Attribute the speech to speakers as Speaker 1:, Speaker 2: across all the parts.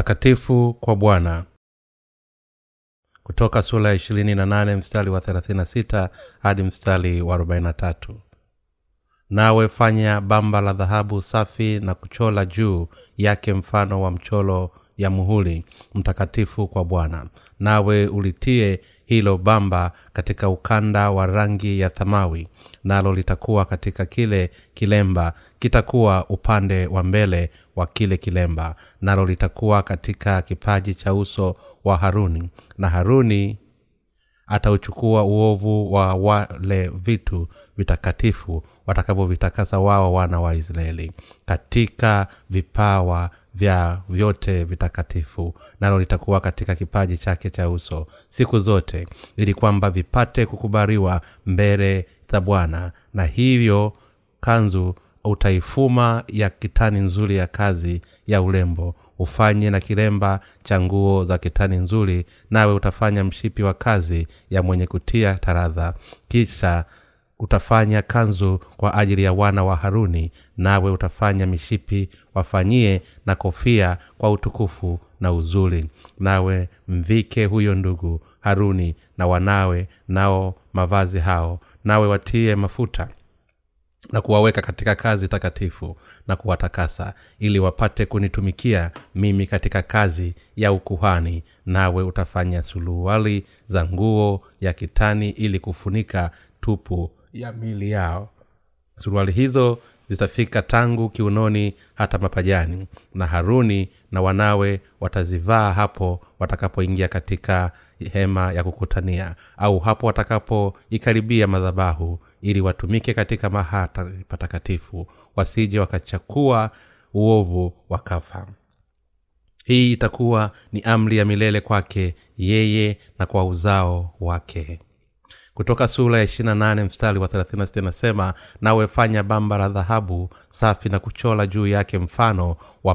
Speaker 1: utakatifu kwa bwana. Kutoka sura ya ishirini na nane mstari wa thelathini sita hadi mstari wa arobaini tatu. Nawe fanya bamba la dhahabu safi na kuchola juu yake mfano wa mcholo ya muhuri mtakatifu kwa bwana. Nawe ulitie hilo bamba katika ukanda wa rangi ya thamawi nalo litakuwa katika kile kilemba kitakuwa upande wa mbele wa kile kilemba nalo litakuwa katika kipaji cha uso wa haruni na haruni atauchukua uovu wa wale vitu vitakatifu watakavyovitakasa wao wana wa israeli katika vipawa vya vyote vitakatifu. Nalo litakuwa katika kipaji chake cha uso siku zote ili kwamba vipate kukubaliwa mbele za bwana. Na hivyo kanzu utaifuma ya kitani nzuri ya kazi ya urembo ufanye na kilemba cha nguo za kitani nzuri nawe utafanya mshipi wa kazi ya mwenye kutia taradha. Kisha utafanya kanzu kwa ajili ya wana wa haruni nawe utafanya mishipi wafanyie na kofia kwa utukufu na uzuri. Nawe mvike huyo ndugu haruni na wanawe nao mavazi hao nawe watie mafuta na kuwaweka katika kazi takatifu na kuwatakasa ili wapate kunitumikia mimi katika kazi ya ukuhani. Nawe utafanya suluwali za nguo ya kitani ili kufunika tupu ya mili yao. Suruali hizo zitafika tangu kiunoni hata mapajani na haruni na wanawe watazivaa hapo watakapoingia katika hema ya kukutania au hapo watakapoikaribia madhabahu ili watumike katika mahali patakatifu wasije wakachakua uovu wakafa. Hii itakuwa ni amri ya milele kwake yeye na kwa uzao wake kutoka sura ya ishirina nane mstari wa thelathini sita inasema nawe fanya bamba la dhahabu safi na kuchola juu yake mfano wa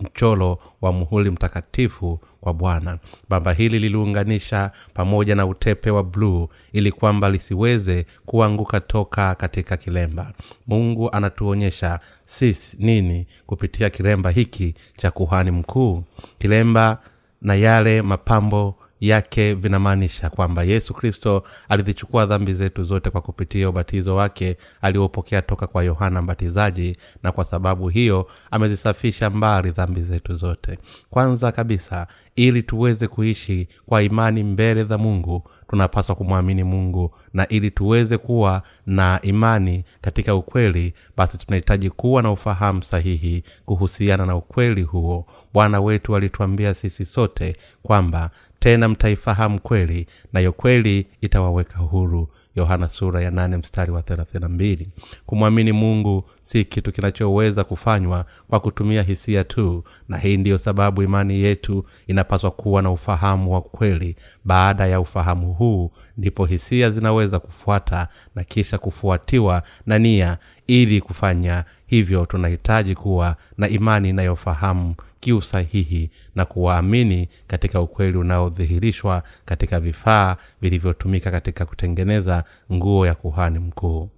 Speaker 1: mcholo wa muhuli mtakatifu kwa bwana. Bamba hili liliunganisha pamoja na utepe wa bluu ili kwamba lisiweze kuanguka toka katika kilemba. Mungu anatuonyesha sisi nini kupitia kilemba hiki cha kuhani mkuu. Kilemba na yale mapambo yake vinamaanisha kwamba yesu kristo alizichukua dhambi zetu zote kwa kupitia ubatizo wake aliopokea toka kwa yohana mbatizaji na kwa sababu hiyo amezisafisha mbali dhambi zetu zote. Kwanza kabisa ili tuweze kuishi kwa imani mbele za mungu tunapaswa kumwamini mungu. Na ili tuweze kuwa na imani katika ukweli basi tunahitaji kuwa na ufahamu sahihi kuhusiana na ukweli huo. Bwana wetu alituambia sisi sote kwamba tena mtaifahamu kweli nayo kweli itawaweka huru. Yohana sura ya nane mstari wa thelathini mbili. Kumwamini mungu si kitu kinachoweza kufanywa kwa kutumia hisia tu na hii ndiyo sababu imani yetu inapaswa kuwa na ufahamu wa kweli. Baada ya ufahamu huu ndipo hisia zinaweza kufuata na kisha kufuatiwa na nia. Ili kufanya hivyo tunahitaji kuwa na imani inayofahamu kiusahihi na kuwaamini katika ukweli unaodhihirishwa katika vifaa vilivyotumika katika kutengeneza nguo ya kuhani mkuu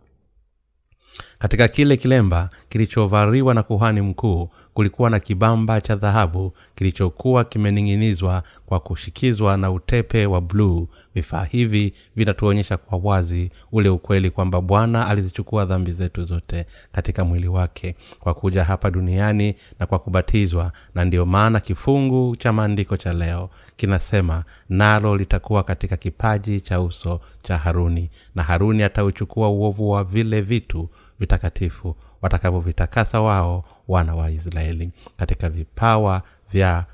Speaker 1: katika kile kilemba kilichovariwa na kuhani mkuu kulikuwa na kibamba cha dhahabu kilichokuwa kimening'inizwa kwa kushikizwa na utepe wa bluu. Vifaa hivi vinatuonyesha kwa wazi ule ukweli kwamba bwana alizichukua dhambi zetu zote katika mwili wake kwa kuja hapa duniani na kwa kubatizwa na ndiyo maana kifungu cha maandiko cha leo kinasema nalo litakuwa katika kipaji cha uso cha haruni na haruni atauchukua uovu wa vile vitu vitakatifu watakavyovitakasa wao wana wa israeli katika vipawa vya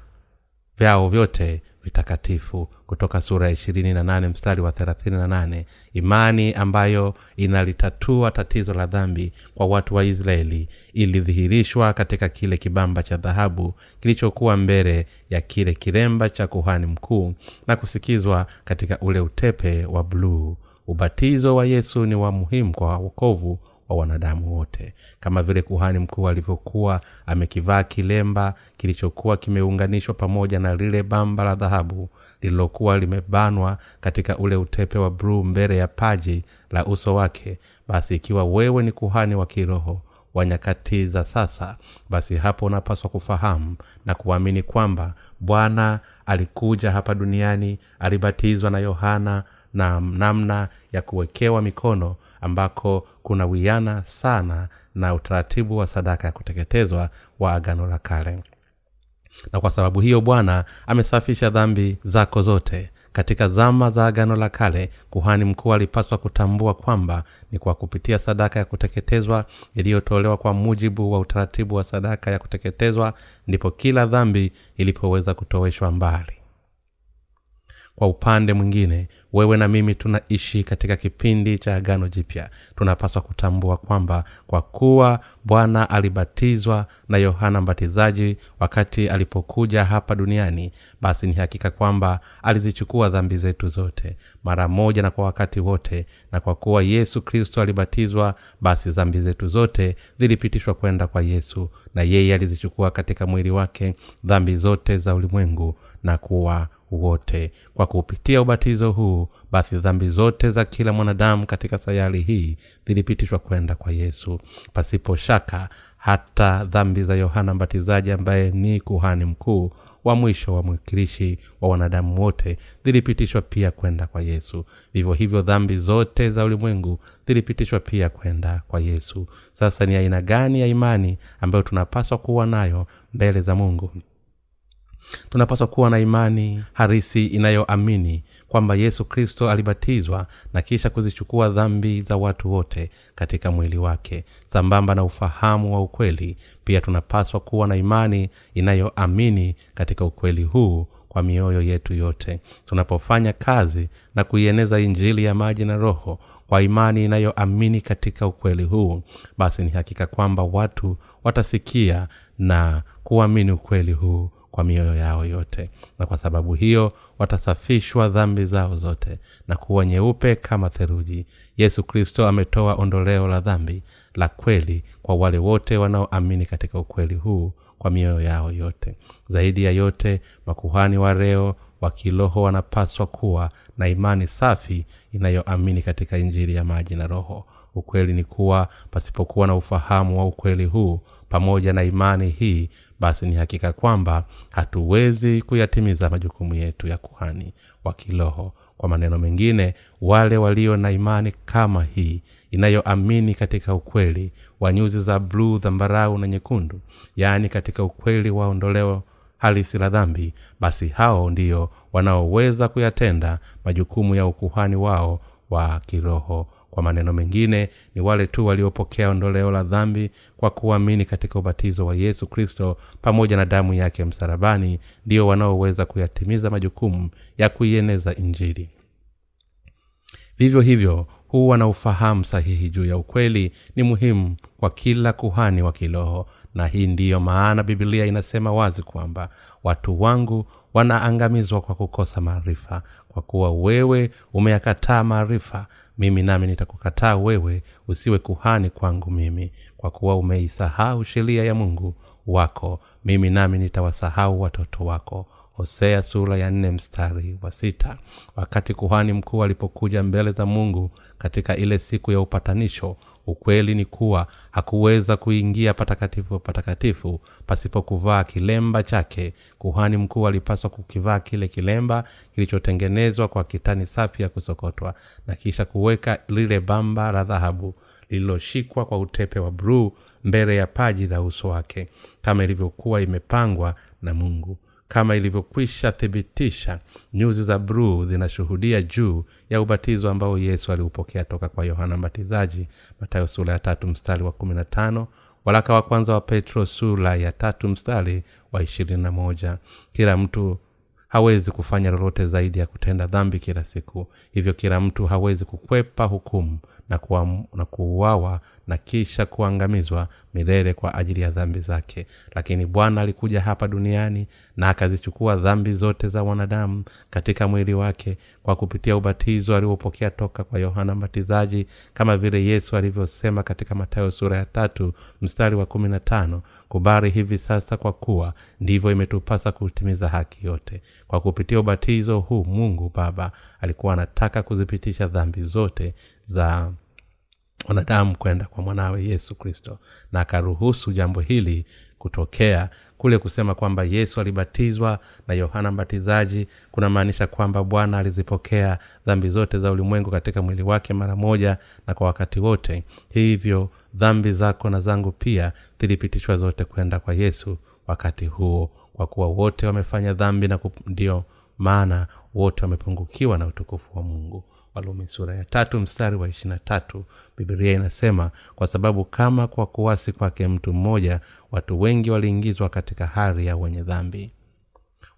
Speaker 1: vyao vyote vitakatifu. Kutoka sura ya ishirini na nane mstari wa thelathini na nane imani ambayo inalitatua tatizo la dhambi kwa watu wa israeli ilidhihirishwa katika kile kibamba cha dhahabu kilichokuwa mbele ya kile kiremba cha kuhani mkuu na kusikizwa katika ule utepe wa bluu. Ubatizo wa yesu ni wa muhimu kwa wokovu wa wanadamu wote. Kama vile kuhani mkuu alivyokuwa amekivaa kilemba kilichokuwa kimeunganishwa pamoja na lile bamba la dhahabu lililokuwa limebanwa katika ule utepe wa bruu mbele ya paji la uso wake. Basi ikiwa wewe ni kuhani wa kiroho wa nyakati za sasa basi hapo unapaswa kufahamu na kuamini kwamba bwana alikuja hapa duniani alibatizwa na yohana na namna ya kuwekewa mikono ambako kuna wiana sana na utaratibu wa sadaka ya kuteketezwa wa agano la kale. Na kwa sababu hiyo bwana amesafisha dhambi zako zote katika zama za agano la kale kuhani mkuu alipaswa kutambua kwamba ni kwa kupitia sadaka ya kuteketezwa iliyotolewa kwa mujibu wa utaratibu wa sadaka ya kuteketezwa ndipo kila dhambi ilipoweza kutoweshwa mbali. Kwa upande mwingine wewe na mimi tunaishi katika kipindi cha agano jipya. Tunapaswa kutambua kwamba kwa kuwa bwana alibatizwa na yohana mbatizaji wakati alipokuja hapa duniani basi ni hakika kwamba alizichukua dhambi zetu zote mara moja na kwa wakati wote. Na kwa kuwa yesu kristo alibatizwa basi dhambi zetu zote zilipitishwa kwenda kwa yesu na yeye alizichukua katika mwili wake dhambi zote za ulimwengu na kuwa wote. Kwa kupitia ubatizo huu basi dhambi zote za kila mwanadamu katika sayari hii zilipitishwa kwenda kwa yesu. Pasipo shaka hata dhambi za yohana mbatizaji ambaye ni kuhani mkuu wa mwisho wa mwakilishi wa wanadamu wote zilipitishwa pia kwenda kwa yesu. Vivyo hivyo dhambi zote za ulimwengu zilipitishwa pia kwenda kwa yesu. Sasa ni aina gani ya imani ambayo tunapaswa kuwa nayo mbele za mungu tunapaswa kuwa na imani harisi inayoamini kwamba yesu kristo alibatizwa na kisha kuzichukua dhambi za watu wote katika mwili wake. Sambamba na ufahamu wa ukweli pia tunapaswa kuwa na imani inayoamini katika ukweli huu kwa mioyo yetu yote. Tunapofanya kazi na kuieneza injili ya maji na roho kwa imani inayoamini katika ukweli huu basi ni hakika kwamba watu watasikia na kuamini ukweli huu kwa mioyo yao yote. Na kwa sababu hiyo watasafishwa dhambi zao zote na kuwa nyeupe kama theruji yesu kristo ametoa ondoleo la dhambi la kweli kwa wale wote wanaoamini katika ukweli huu kwa mioyo yao yote. Zaidi ya yote makuhani wa leo wa kiroho wanapaswa kuwa na imani safi inayoamini katika injili ya maji na roho. Ukweli ni kuwa pasipokuwa na ufahamu wa ukweli huu pamoja na imani hii basi ni hakika kwamba hatuwezi kuyatimiza majukumu yetu ya kuhani wa kiroho. Kwa maneno mengine wale walio na imani kama hii inayoamini katika ukweli wa nyuzi za bluu dhambarau na nyekundu yaani katika ukweli wa ondoleo halisi la dhambi basi hao ndio wanaoweza kuyatenda majukumu ya ukuhani wao wa kiroho kwa maneno mengine ni wale tu waliopokea ondoleo la dhambi kwa kuamini katika ubatizo wa yesu kristo pamoja na damu yake msarabani ndio wanaoweza kuyatimiza majukumu ya kuieneza injili. Vivyo hivyo huwa na ufahamu sahihi juu ya ukweli ni muhimu kwa kila kuhani wa kiroho. Na hii ndiyo maana bibilia inasema wazi kwamba watu wangu wanaangamizwa kwa kukosa maarifa. Kwa kuwa wewe umeyakataa maarifa mimi nami nitakukataa wewe usiwe kuhani kwangu mimi. Kwa kuwa umeisahau sheria ya mungu wako mimi nami nitawasahau watoto wako. Hosea sura ya nne mstari wa sita. Wakati kuhani mkuu alipokuja mbele za mungu katika ile siku ya upatanisho ukweli ni kuwa hakuweza kuingia patakatifu patakatifu pasipo kuvaa kilemba chake. Kuhani mkuu alipaswa kukivaa kile kilemba kilichotengenezwa kwa kitani safi ya kusokotwa na kisha kuweka lile bamba la dhahabu lililoshikwa kwa utepe wa bruu mbele ya paji la uso wake kama ilivyokuwa imepangwa na mungu kama ilivyokwisha thibitisha nyuzi za bruu zinashuhudia juu ya ubatizo ambao yesu aliupokea toka kwa yohana mbatizaji matayo sura ya tatu mstari wa kumi na tano waraka wa kwanza wa petro sura ya tatu mstari wa ishirini na moja. Kila mtu hawezi kufanya lolote zaidi ya kutenda dhambi kila siku. Hivyo kila mtu hawezi kukwepa hukumu na, kuuawa na kisha kuangamizwa milele kwa ajili ya dhambi zake. Lakini bwana alikuja hapa duniani na akazichukua dhambi zote za wanadamu katika mwili wake kwa kupitia ubatizo aliopokea toka kwa yohana mbatizaji kama vile yesu alivyosema katika matayo sura ya tatu mstari wa kumi na tano kubari hivi sasa kwa kuwa ndivyo imetupasa kutimiza haki yote. Kwa kupitia ubatizo huu mungu baba alikuwa anataka kuzipitisha dhambi zote za wanadamu kwenda kwa mwanawe yesu kristo na akaruhusu jambo hili kutokea. Kule kusema kwamba yesu alibatizwa na yohana mbatizaji kunamaanisha kwamba bwana alizipokea dhambi zote za ulimwengu katika mwili wake mara moja na kwa wakati wote. Hivyo dhambi zako na zangu pia zilipitishwa zote kwenda kwa yesu wakati huo. Kwa kuwa wote wamefanya dhambi na ndio maana wote wamepungukiwa na utukufu wa mungu. Walumi sura ya tatu mstari wa ishirina tatu bibilia inasema kwa sababu kama kwa kuwasi kwake mtu mmoja watu wengi waliingizwa katika hali ya wenye dhambi.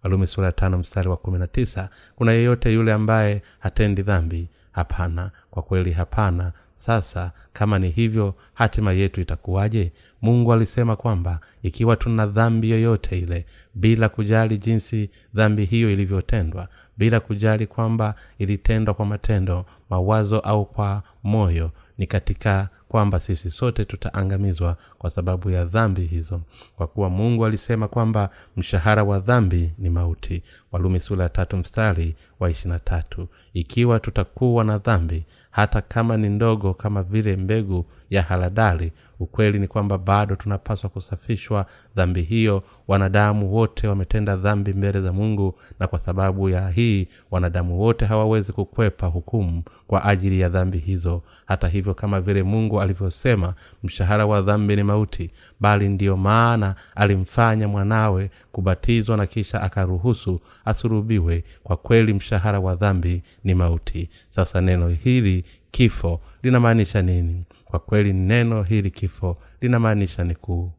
Speaker 1: Walumi sura ya tano mstari wa kumi na tisa kuna yeyote yule ambaye hatendi dhambi? Hapana kwa kweli hapana sasa kama ni hivyo hatima yetu itakuwaje? Mungu alisema kwamba ikiwa tuna dhambi yoyote ile bila kujali jinsi dhambi hiyo ilivyotendwa bila kujali kwamba ilitendwa kwa matendo mawazo au kwa moyo ni katika kwamba sisi sote tutaangamizwa kwa sababu ya dhambi hizo. Kwa kuwa mungu alisema kwamba mshahara wa dhambi ni mauti. Walumi sula tatu mstari wa ishirina tatu. Ikiwa tutakuwa na dhambi hata kama ni ndogo kama vile mbegu ya haladali ukweli ni kwamba bado tunapaswa kusafishwa dhambi hiyo. Wanadamu wote wametenda dhambi mbele za mungu na kwa sababu ya hii wanadamu wote hawawezi kukwepa hukumu kwa ajili ya dhambi hizo. Hata hivyo kama vile mungu alivyosema mshahara wa dhambi ni mauti bali ndiyo maana alimfanya mwanawe kubatizwa na kisha akaruhusu asurubiwe kwa kweli mshahara wa dhambi ni mauti. Sasa neno hili kifo linamaanisha nini? Kwa kweli neno hili kifo linamaanisha ni kuu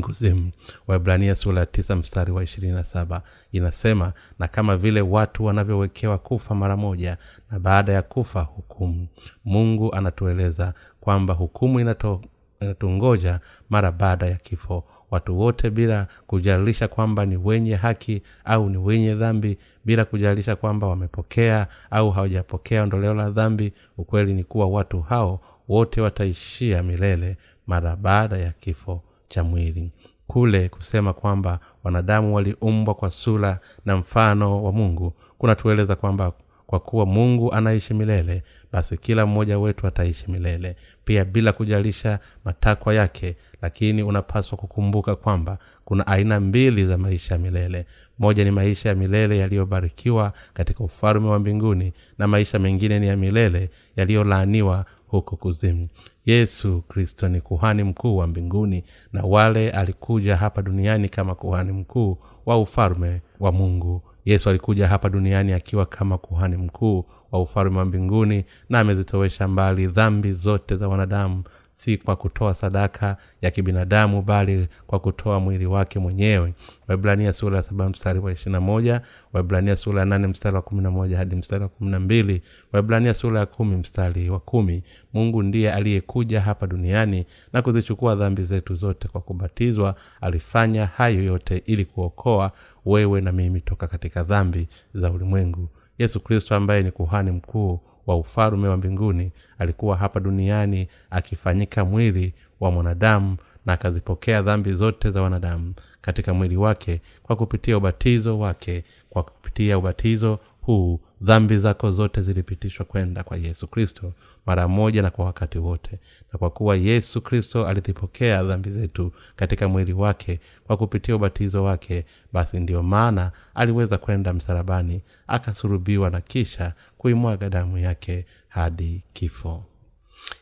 Speaker 1: kuzimu. Waibrania sura ya tisa mstari wa ishirini na saba inasema na kama vile watu wanavyowekewa kufa mara moja na baada ya kufa hukumu. Mungu anatueleza kwamba hukumu inato inatungoja mara baada ya kifo. Watu wote bila kujalisha kwamba ni wenye haki au ni wenye dhambi bila kujalisha kwamba wamepokea au hawajapokea ondoleo la dhambi ukweli ni kuwa watu hao wote wataishia milele mara baada ya kifo cha mwili. Kule kusema kwamba wanadamu waliumbwa kwa sura na mfano wa mungu kunatueleza kwamba kwa kuwa mungu anaishi milele basi kila mmoja wetu ataishi milele. Pia bila kujalisha matakwa yake lakini unapaswa kukumbuka kwamba kuna aina mbili za maisha ya milele. Moja ni maisha ya milele yaliyobarikiwa katika ufalme wa mbinguni na maisha mengine ni ya milele yaliyolaaniwa huko kuzimu. Yesu kristo ni kuhani mkuu wa mbinguni na wale alikuja hapa duniani kama kuhani mkuu wa ufalme wa mungu yesu alikuja hapa duniani akiwa kama kuhani mkuu wa ufalme wa mbinguni na amezitowesha mbali dhambi zote za wanadamu si kwa kutoa sadaka ya kibinadamu bali kwa kutoa mwili wake mwenyewe. Waibrania sura ya saba mstari wa ishirina moja waibrania sura ya nane mstari wa kumi na moja hadi mstari wa kumi na mbili waibrania sura ya kumi mstari wa kumi. Mungu ndiye aliyekuja hapa duniani na kuzichukua dhambi zetu zote kwa kubatizwa. Alifanya hayo yote ili kuokoa wewe na mimi toka katika dhambi za ulimwengu. Yesu kristo ambaye ni kuhani mkuu wa ufalume wa mbinguni alikuwa hapa duniani akifanyika mwili wa mwanadamu na akazipokea dhambi zote za wanadamu katika mwili wake kwa kupitia ubatizo wake kwa kupitia ubatizo huu dhambi zako zote zilipitishwa kwenda kwa yesu kristo mara moja na kwa wakati wote. Na kwa kuwa yesu kristo alizipokea dhambi zetu katika mwili wake kwa kupitia ubatizo wake basi ndiyo maana aliweza kwenda msalabani akasurubiwa na kisha kuimwaga damu yake hadi kifo.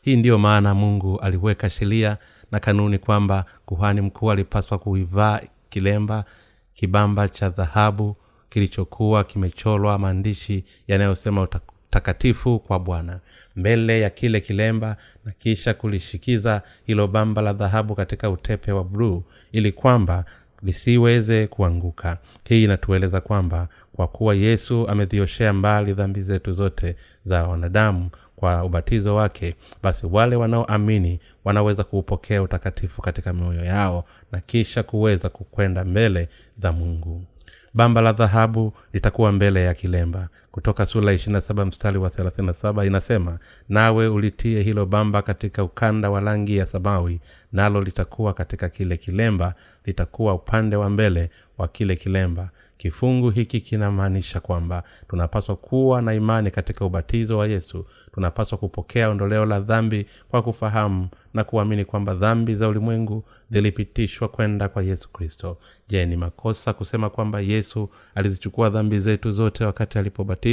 Speaker 1: Hii ndiyo maana mungu aliweka sheria na kanuni kwamba kuhani mkuu alipaswa kuivaa kilemba kibamba cha dhahabu kilichokuwa kimecholwa maandishi yanayosema utakatifu kwa bwana. Mbele ya kile kilemba na kisha kulishikiza hilo bamba la dhahabu katika utepe wa bluu ili kwamba lisiweze kuanguka. Hii inatueleza kwamba kwa kuwa yesu amezioshea mbali dhambi zetu zote za wanadamu kwa ubatizo wake basi wale wanaoamini wanaweza kuupokea utakatifu katika mioyo yao na kisha kuweza kukwenda mbele za mungu bamba la dhahabu litakuwa mbele ya kilemba kutoka ishirina saba mstari wa thelathini saba inasema nawe ulitie hilo bamba katika ukanda wa rangi ya samawi nalo litakuwa katika kile kilemba litakuwa upande wa mbele wa kile kilemba. Kifungu hiki kinamaanisha kwamba tunapaswa kuwa na imani katika ubatizo wa yesu. Tunapaswa kupokea ondoleo la dhambi kwa kufahamu na kuamini kwamba dhambi za ulimwengu zilipitishwa kwenda kwa yesu kristo. Je ni makosa kusema kwamba yesu alizichukua dhambi zetu zote wakati alipobatizwa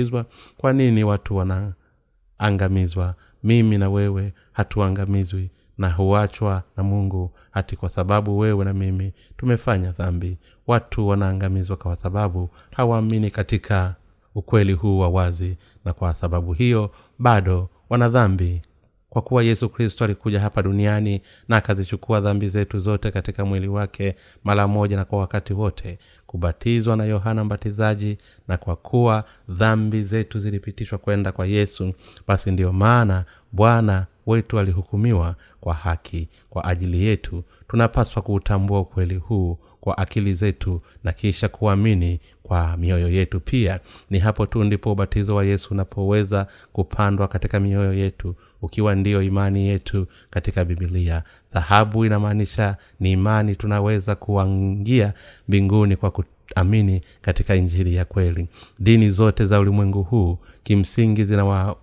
Speaker 1: kwa nini watu wanaangamizwa? Mimi na wewe hatuangamizwi na huachwa na mungu hati kwa sababu wewe na mimi tumefanya dhambi. Watu wanaangamizwa kwa sababu hawaamini katika ukweli huu wa wazi na kwa sababu hiyo bado wana dhambi. Kwa kuwa yesu kristo alikuja hapa duniani na akazichukua dhambi zetu zote katika mwili wake mara moja na kwa wakati wote kubatizwa na yohana mbatizaji na kwa kuwa dhambi zetu zilipitishwa kwenda kwa yesu basi ndiyo maana bwana wetu alihukumiwa kwa haki. Kwa ajili yetu tunapaswa kuutambua ukweli huu kwa akili zetu na kisha kuamini kwa mioyo yetu. Pia ni hapo tu ndipo ubatizo wa yesu unapoweza kupandwa katika mioyo yetu ukiwa ndiyo imani yetu katika bibilia dhahabu inamaanisha ni imani tunaweza kuangia mbinguni kwa kuamini katika injili ya kweli. Dini zote za ulimwengu huu kimsingi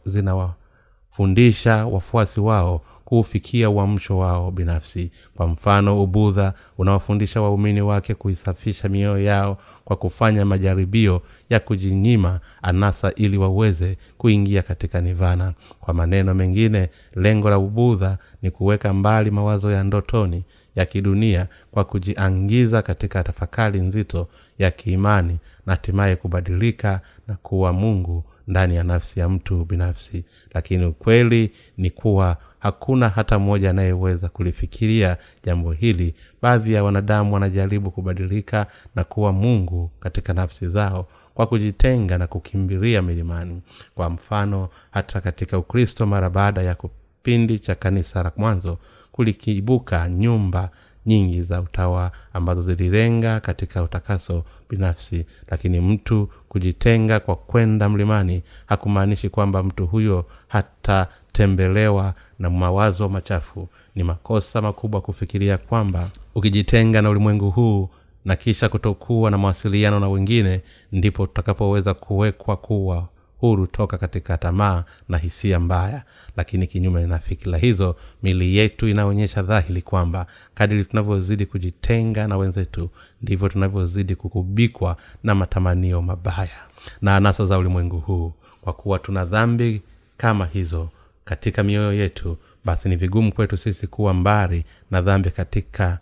Speaker 1: zinawafundisha zina wa, wafuasi wao kuufikia uamsho wao binafsi. Kwa mfano ubudha unawafundisha waumini wake kuisafisha mioyo yao kwa kufanya majaribio ya kujinyima anasa ili waweze kuingia katika nivana. Kwa maneno mengine lengo la ubudha ni kuweka mbali mawazo ya ndotoni ya kidunia kwa kujiangiza katika tafakari nzito ya kiimani na hatimaye kubadilika na kuwa mungu ndani ya nafsi ya mtu binafsi. Lakini ukweli ni kuwa hakuna hata mmoja anayeweza kulifikiria jambo hili. Baadhi ya wanadamu wanajaribu kubadilika na kuwa mungu katika nafsi zao kwa kujitenga na kukimbilia milimani. Kwa mfano hata katika ukristo mara baada ya kipindi cha kanisa la mwanzo kulikiibuka nyumba nyingi za utawa ambazo zililenga katika utakaso binafsi. Lakini mtu kujitenga kwa kwenda mlimani hakumaanishi kwamba mtu huyo hatatembelewa na mawazo machafu. Ni makosa makubwa kufikiria kwamba ukijitenga na ulimwengu huu na kisha kutokuwa na mawasiliano na wengine ndipo tutakapoweza kuwekwa kuwa huru toka katika tamaa na hisia mbaya. Lakini kinyume na fikira hizo mili yetu inaonyesha dhahiri kwamba kadiri tunavyozidi kujitenga na wenzetu ndivyo tunavyozidi kukubikwa na matamanio mabaya na anasa za ulimwengu huu. Kwa kuwa tuna dhambi kama hizo katika mioyo yetu basi ni vigumu kwetu sisi kuwa mbari na dhambi katika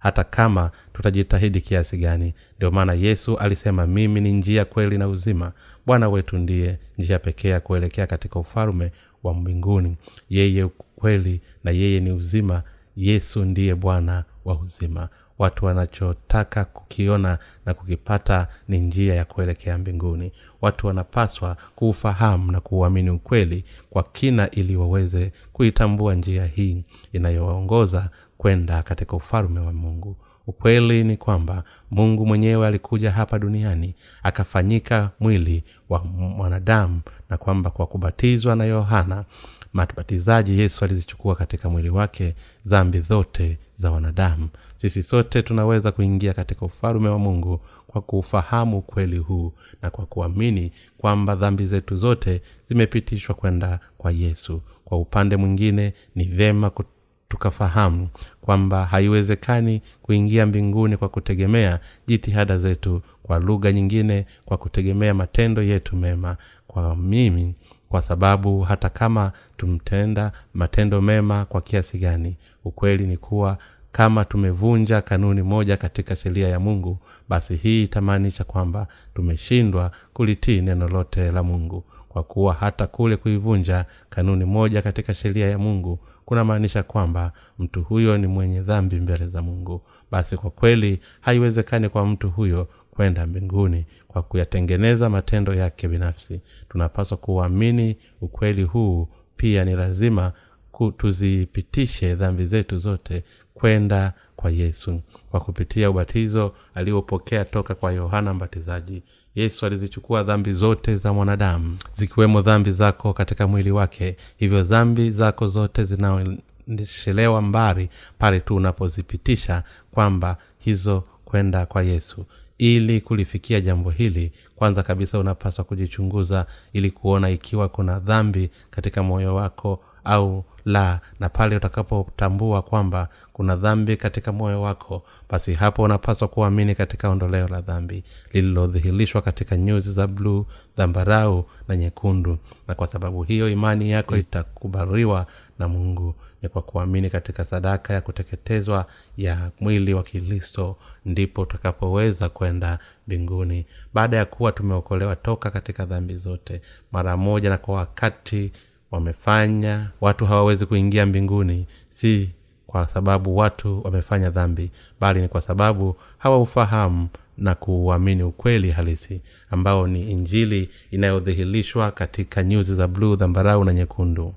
Speaker 1: hata kama tutajitahidi kiasi gani. Ndio maana yesu alisema mimi ni njia kweli na uzima. Bwana wetu ndiye njia pekee ya kuelekea katika ufalume wa mbinguni. Yeye kweli na yeye ni uzima. Yesu ndiye bwana wa uzima. Watu wanachotaka kukiona na kukipata ni njia ya kuelekea mbinguni. Watu wanapaswa kuufahamu na kuuamini ukweli kwa kina ili waweze kuitambua njia hii inayowaongoza kwenda katika ufalume wa mungu. Ukweli ni kwamba mungu mwenyewe alikuja hapa duniani akafanyika mwili wa mwanadamu na kwamba kwa kubatizwa na yohana mabatizaji yesu alizichukua katika mwili wake zambi zote za wanadamu. Sisi sote tunaweza kuingia katika ufalume wa mungu kwa kuufahamu ukweli huu na kwa kuamini kwamba dhambi zetu zote zimepitishwa kwenda kwa yesu. Kwa upande mwingine ni vema tukafahamu kwamba haiwezekani kuingia mbinguni kwa kutegemea jitihada zetu kwa lugha nyingine kwa kutegemea matendo yetu mema. Kwa mimi kwa sababu hata kama tumtenda matendo mema kwa kiasi gani ukweli ni kuwa kama tumevunja kanuni moja katika sheria ya mungu basi hii itamaanisha kwamba tumeshindwa kulitii neno lote la mungu kwa kuwa hata kule kuivunja kanuni moja katika sheria ya mungu kunamaanisha kwamba mtu huyo ni mwenye dhambi mbele za mungu. Basi kwa kweli haiwezekani kwa mtu huyo kwenda mbinguni kwa kuyatengeneza matendo yake binafsi. Tunapaswa kuuamini ukweli huu pia ni lazima tuzipitishe dhambi zetu zote kwenda kwa yesu. Kwa kupitia ubatizo aliopokea toka kwa yohana mbatizaji yesu alizichukua dhambi zote za mwanadamu zikiwemo dhambi zako katika mwili wake. Hivyo dhambi zako zote zinaendeshelewa mbari pale tu unapozipitisha kwamba hizo kwenda kwa yesu. Ili kulifikia jambo hili kwanza kabisa unapaswa kujichunguza ili kuona ikiwa kuna dhambi katika moyo wako au la na pale utakapotambua kwamba kuna dhambi katika moyo wako basi hapo unapaswa kuamini katika ondoleo la dhambi lililodhihirishwa katika nyuzi za bluu dhambarau na nyekundu. Na kwa sababu hiyo imani yako itakubaliwa na mungu. Ni kwa kuamini katika sadaka ya kuteketezwa ya mwili wa kilisto ndipo utakapoweza kwenda mbinguni. Baada ya kuwa tumeokolewa toka katika dhambi zote mara moja na kwa wakati wamefanya watu hawawezi kuingia mbinguni si kwa sababu watu wamefanya dhambi bali ni kwa sababu hawaufahamu na kuuamini ukweli halisi ambao ni injili inayodhihirishwa katika nyuzi za bluu dhambarau na nyekundu.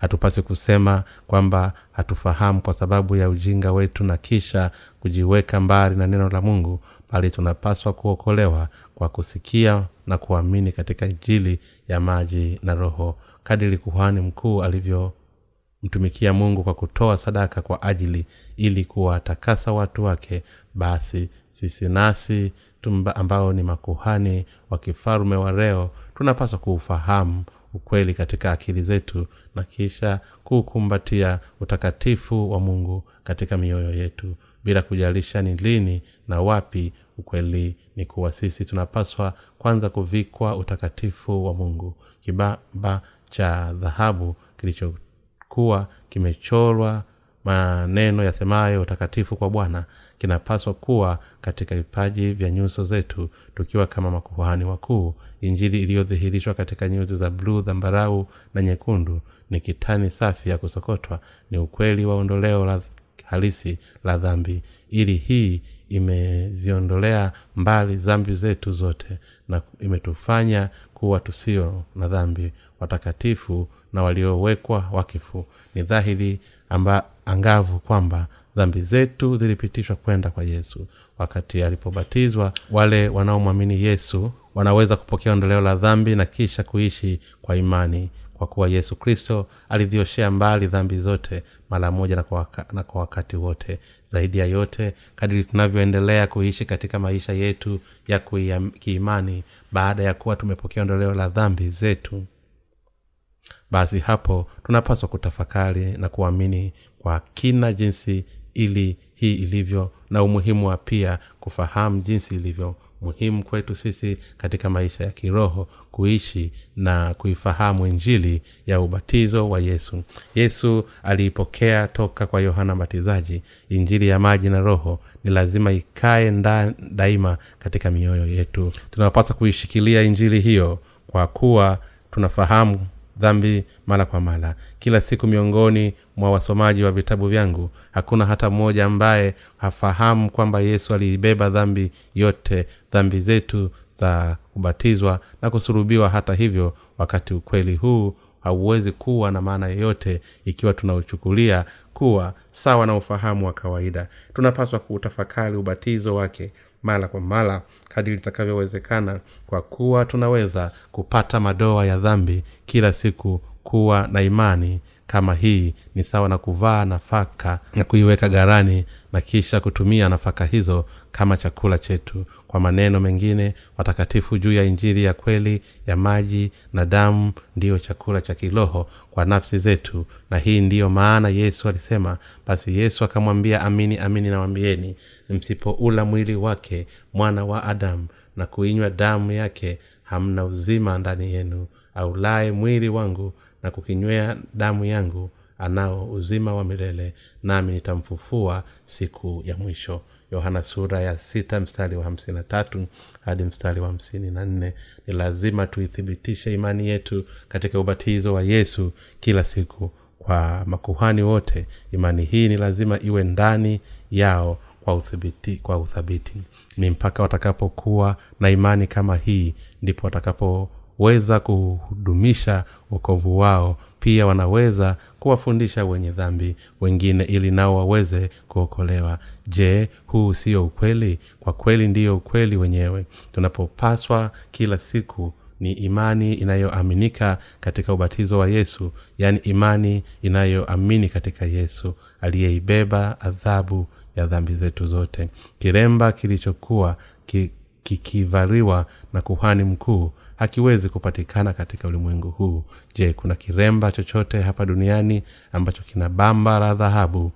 Speaker 1: Hatupaswi kusema kwamba hatufahamu kwa sababu ya ujinga wetu na kisha kujiweka mbali na neno la mungu bali tunapaswa kuokolewa kwa kusikia na kuamini katika injili ya maji na roho kadiri kuhani mkuu alivyomtumikia mungu kwa kutoa sadaka kwa ajili ili kuwatakasa watu wake basi sisi nasi tumba ambao ni makuhani wa kifalume wa leo tunapaswa kuufahamu ukweli katika akili zetu na kisha kuukumbatia utakatifu wa mungu katika mioyo yetu bila kujalisha ni lini na wapi ukweli ni kuwa sisi tunapaswa kwanza kuvikwa utakatifu wa mungu. Kibaba cha dhahabu kilichokuwa kimechorwa maneno yasemayo utakatifu kwa bwana kinapaswa kuwa katika vipaji vya nyuso zetu tukiwa kama makuhani wakuu. Injili iliyodhihirishwa katika nyuzi za bluu dhambarau na nyekundu ni kitani safi ya kusokotwa ni ukweli wa ondoleo la halisi la dhambi. Ili hii imeziondolea mbali dhambi zetu zote na imetufanya kuwa tusio na dhambi watakatifu na waliowekwa wakifu. Ni dhahiri amba angavu kwamba dhambi zetu zilipitishwa kwenda kwa yesu. Wakati alipobatizwa wale wanaomwamini yesu wanaweza kupokea ondoleo la dhambi na kisha kuishi kwa imani. Kwa kuwa yesu kristo alizioshea mbali dhambi zote mara moja na kwa, na kwa wakati wote. Zaidi ya yote kadiri tunavyoendelea kuishi katika maisha yetu ya kiimani baada ya kuwa tumepokea ondoleo la dhambi zetu basi hapo tunapaswa kutafakari na kuamini kwa kina jinsi ili hii ilivyo na umuhimu wa pia kufahamu jinsi ilivyo muhimu kwetu sisi katika maisha ya kiroho kuishi na kuifahamu injili ya ubatizo wa yesu. Yesu aliipokea toka kwa yohana mbatizaji injili ya maji na roho ni lazima ikae nda, daima katika mioyo yetu. Tunapaswa kuishikilia injili hiyo kwa kuwa tunafahamu dhambi mara kwa mara. Kila siku miongoni mwa wasomaji wa vitabu vyangu hakuna hata mmoja ambaye hafahamu kwamba yesu aliibeba dhambi yote dhambi zetu za kubatizwa na kusurubiwa hata hivyo wakati ukweli huu hauwezi kuwa na maana yoyote ikiwa tunauchukulia kuwa sawa na ufahamu wa kawaida. Tunapaswa kuutafakari ubatizo wake mara kwa mara kadiri itakavyowezekana kwa kuwa tunaweza kupata madoa ya dhambi kila siku kuwa na imani kama hii ni sawa na kuvaa nafaka na kuiweka gharani na kisha kutumia nafaka hizo kama chakula chetu kwa maneno mengine watakatifu juu ya injili ya kweli ya maji na damu ndiyo chakula cha kiroho kwa nafsi zetu. Na hii ndiyo maana yesu alisema basi yesu akamwambia amini amini nawambieni msipoula mwili wake mwana wa adamu na kuinywa damu yake hamna uzima ndani yenu. Aulaye mwili wangu na kukinywea damu yangu anao uzima wa milele nami nitamfufua siku ya mwisho yohana sura ya sita mstari wa hamsini na tatu hadi mstari wa hamsini na nne. Ni lazima tuithibitishe imani yetu katika ubatizo wa yesu kila siku kwa makuhani wote. Imani hii ni lazima iwe ndani yao kwa uthibiti, kwa uthabiti. Ni mpaka watakapokuwa na imani kama hii ndipo watakapoweza kuhudumisha uokovu wao pia wanaweza kuwafundisha wenye dhambi wengine ili nao waweze kuokolewa. Je huu sio ukweli? Kwa kweli ndiyo ukweli wenyewe. Tunapopaswa kila siku ni imani inayoaminika katika ubatizo wa yesu yaani imani inayoamini katika yesu aliyeibeba adhabu ya dhambi zetu zote. Kiremba kilichokuwa ki, kikivaliwa na kuhani mkuu hakiwezi kupatikana katika ulimwengu huu. Je kuna kiremba chochote hapa duniani ambacho kina bamba la dhahabu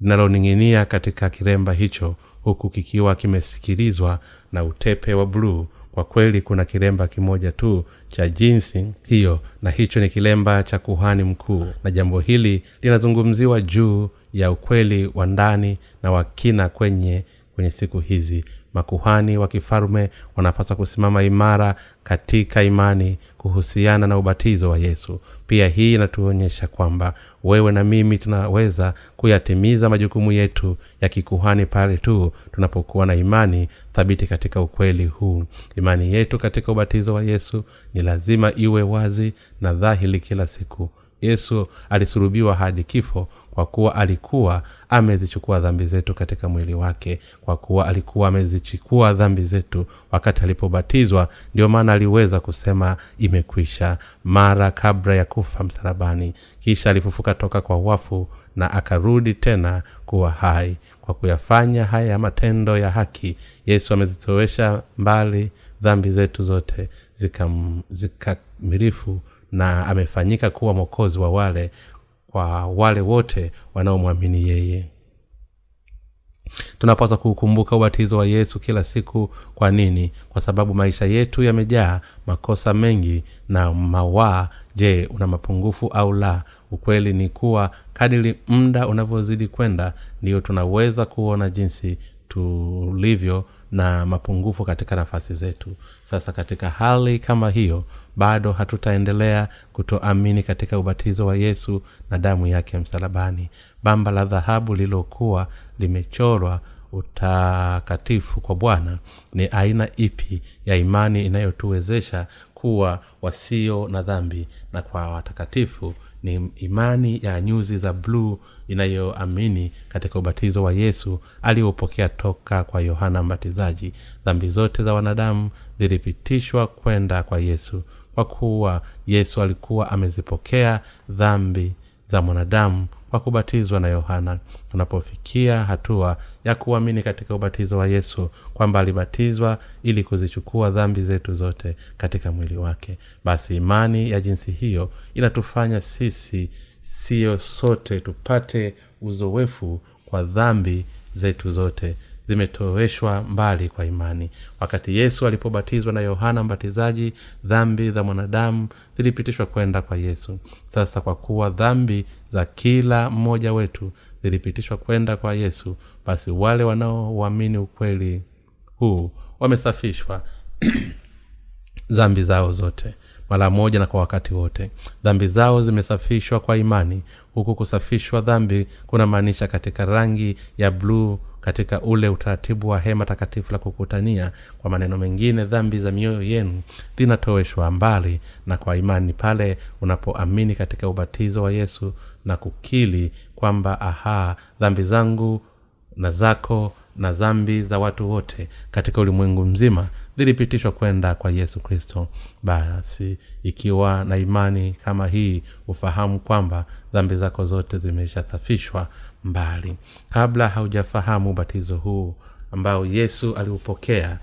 Speaker 1: linaloning'inia katika kiremba hicho huku kikiwa kimesikilizwa na utepe wa bluu? Kwa kweli kuna kiremba kimoja tu cha jinsi hiyo na hicho ni kilemba cha kuhani mkuu. Na jambo hili linazungumziwa juu ya ukweli wa ndani na wakina kwenye kwenye siku hizi makuhani wa kifalume wanapaswa kusimama imara katika imani kuhusiana na ubatizo wa yesu. Pia hii inatuonyesha kwamba wewe na mimi tunaweza kuyatimiza majukumu yetu ya kikuhani pale tu tunapokuwa na imani thabiti katika ukweli huu. Imani yetu katika ubatizo wa yesu ni lazima iwe wazi na dhahili kila siku. Yesu alisurubiwa hadi kifo kwa kuwa alikuwa amezichukua dhambi zetu katika mwili wake kwa kuwa alikuwa amezichukua dhambi zetu wakati alipobatizwa. Ndio maana aliweza kusema imekwisha mara kabla ya kufa msalabani. Kisha alifufuka toka kwa wafu na akarudi tena kuwa hai. Kwa kuyafanya haya matendo ya haki yesu amezitowesha mbali dhambi zetu zote zikamirifu zika na amefanyika kuwa mwokozi wa wale kwa wale wote wanaomwamini yeye. Tunapaswa kuukumbuka ubatizo wa yesu kila siku. Kwa nini? Kwa sababu maisha yetu yamejaa makosa mengi na mawaa. Je una mapungufu au la? Ukweli ni kuwa kadiri muda unavyozidi kwenda ndiyo tunaweza kuona jinsi tulivyo na mapungufu katika nafasi zetu. Sasa katika hali kama hiyo bado hatutaendelea kutoamini katika ubatizo wa yesu na damu yake msalabani. Bamba la dhahabu lililokuwa limechorwa utakatifu kwa bwana ni aina ipi ya imani inayotuwezesha kuwa wasio na dhambi na kwa watakatifu ni imani ya nyuzi za bluu inayoamini katika ubatizo wa yesu aliyopokea toka kwa yohana mbatizaji. Dhambi zote za wanadamu zilipitishwa kwenda kwa yesu kwa kuwa yesu alikuwa amezipokea dhambi za mwanadamu kwa kubatizwa na yohana tunapofikia hatua ya kuamini katika ubatizo wa yesu kwamba alibatizwa ili kuzichukua dhambi zetu zote katika mwili wake. Basi imani ya jinsi hiyo inatufanya sisi siyo sote tupate uzoefu kwa dhambi zetu zote. Zimetoweshwa mbali kwa imani. Wakati yesu alipobatizwa na yohana mbatizaji dhambi za mwanadamu zilipitishwa kwenda kwa yesu. Sasa kwa kuwa dhambi za kila mmoja wetu zilipitishwa kwenda kwa yesu basi wale wanaouamini ukweli huu wamesafishwa zambi zao zote mara moja na kwa wakati wote. Dhambi zao zimesafishwa kwa imani. Huku kusafishwa dhambi kunamaanisha katika rangi ya bluu katika ule utaratibu wa hema takatifu la kukutania. Kwa maneno mengine dhambi za mioyo yenu zinatoweshwa mbali na kwa imani pale unapoamini katika ubatizo wa yesu na kukili kwamba aha dhambi zangu na zako na dhambi za watu wote katika ulimwengu mzima zilipitishwa kwenda kwa yesu kristo. Basi ikiwa na imani kama hii ufahamu kwamba dhambi zako zote zimeshasafishwa mbali. Kabla haujafahamu ubatizo huu ambao yesu aliupokea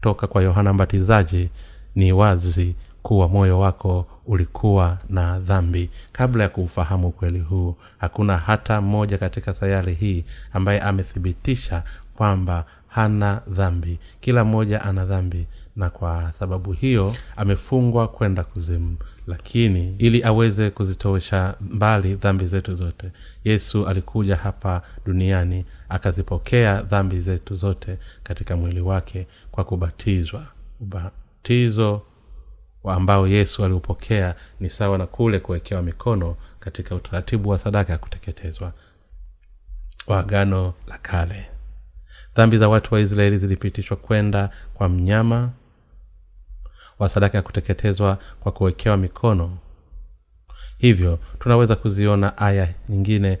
Speaker 1: toka kwa yohana mbatizaji ni wazi kuwa moyo wako ulikuwa na dhambi. Kabla ya kuufahamu ukweli huu hakuna hata mmoja katika sayari hii ambaye amethibitisha kwamba hana dhambi. Kila mmoja ana dhambi na kwa sababu hiyo amefungwa kwenda kuzimu. Lakini ili aweze kuzitowesha mbali dhambi zetu zote yesu alikuja hapa duniani akazipokea dhambi zetu zote katika mwili wake kwa kubatizwa. Ubatizo ambao yesu aliupokea ni sawa na kule kuwekewa mikono katika utaratibu wa sadaka ya kuteketezwa. Wa agano la kale dhambi za watu wa israeli zilipitishwa kwenda kwa mnyama wa sadaka ya kuteketezwa kwa kuwekewa mikono. Hivyo tunaweza kuziona aya nyingine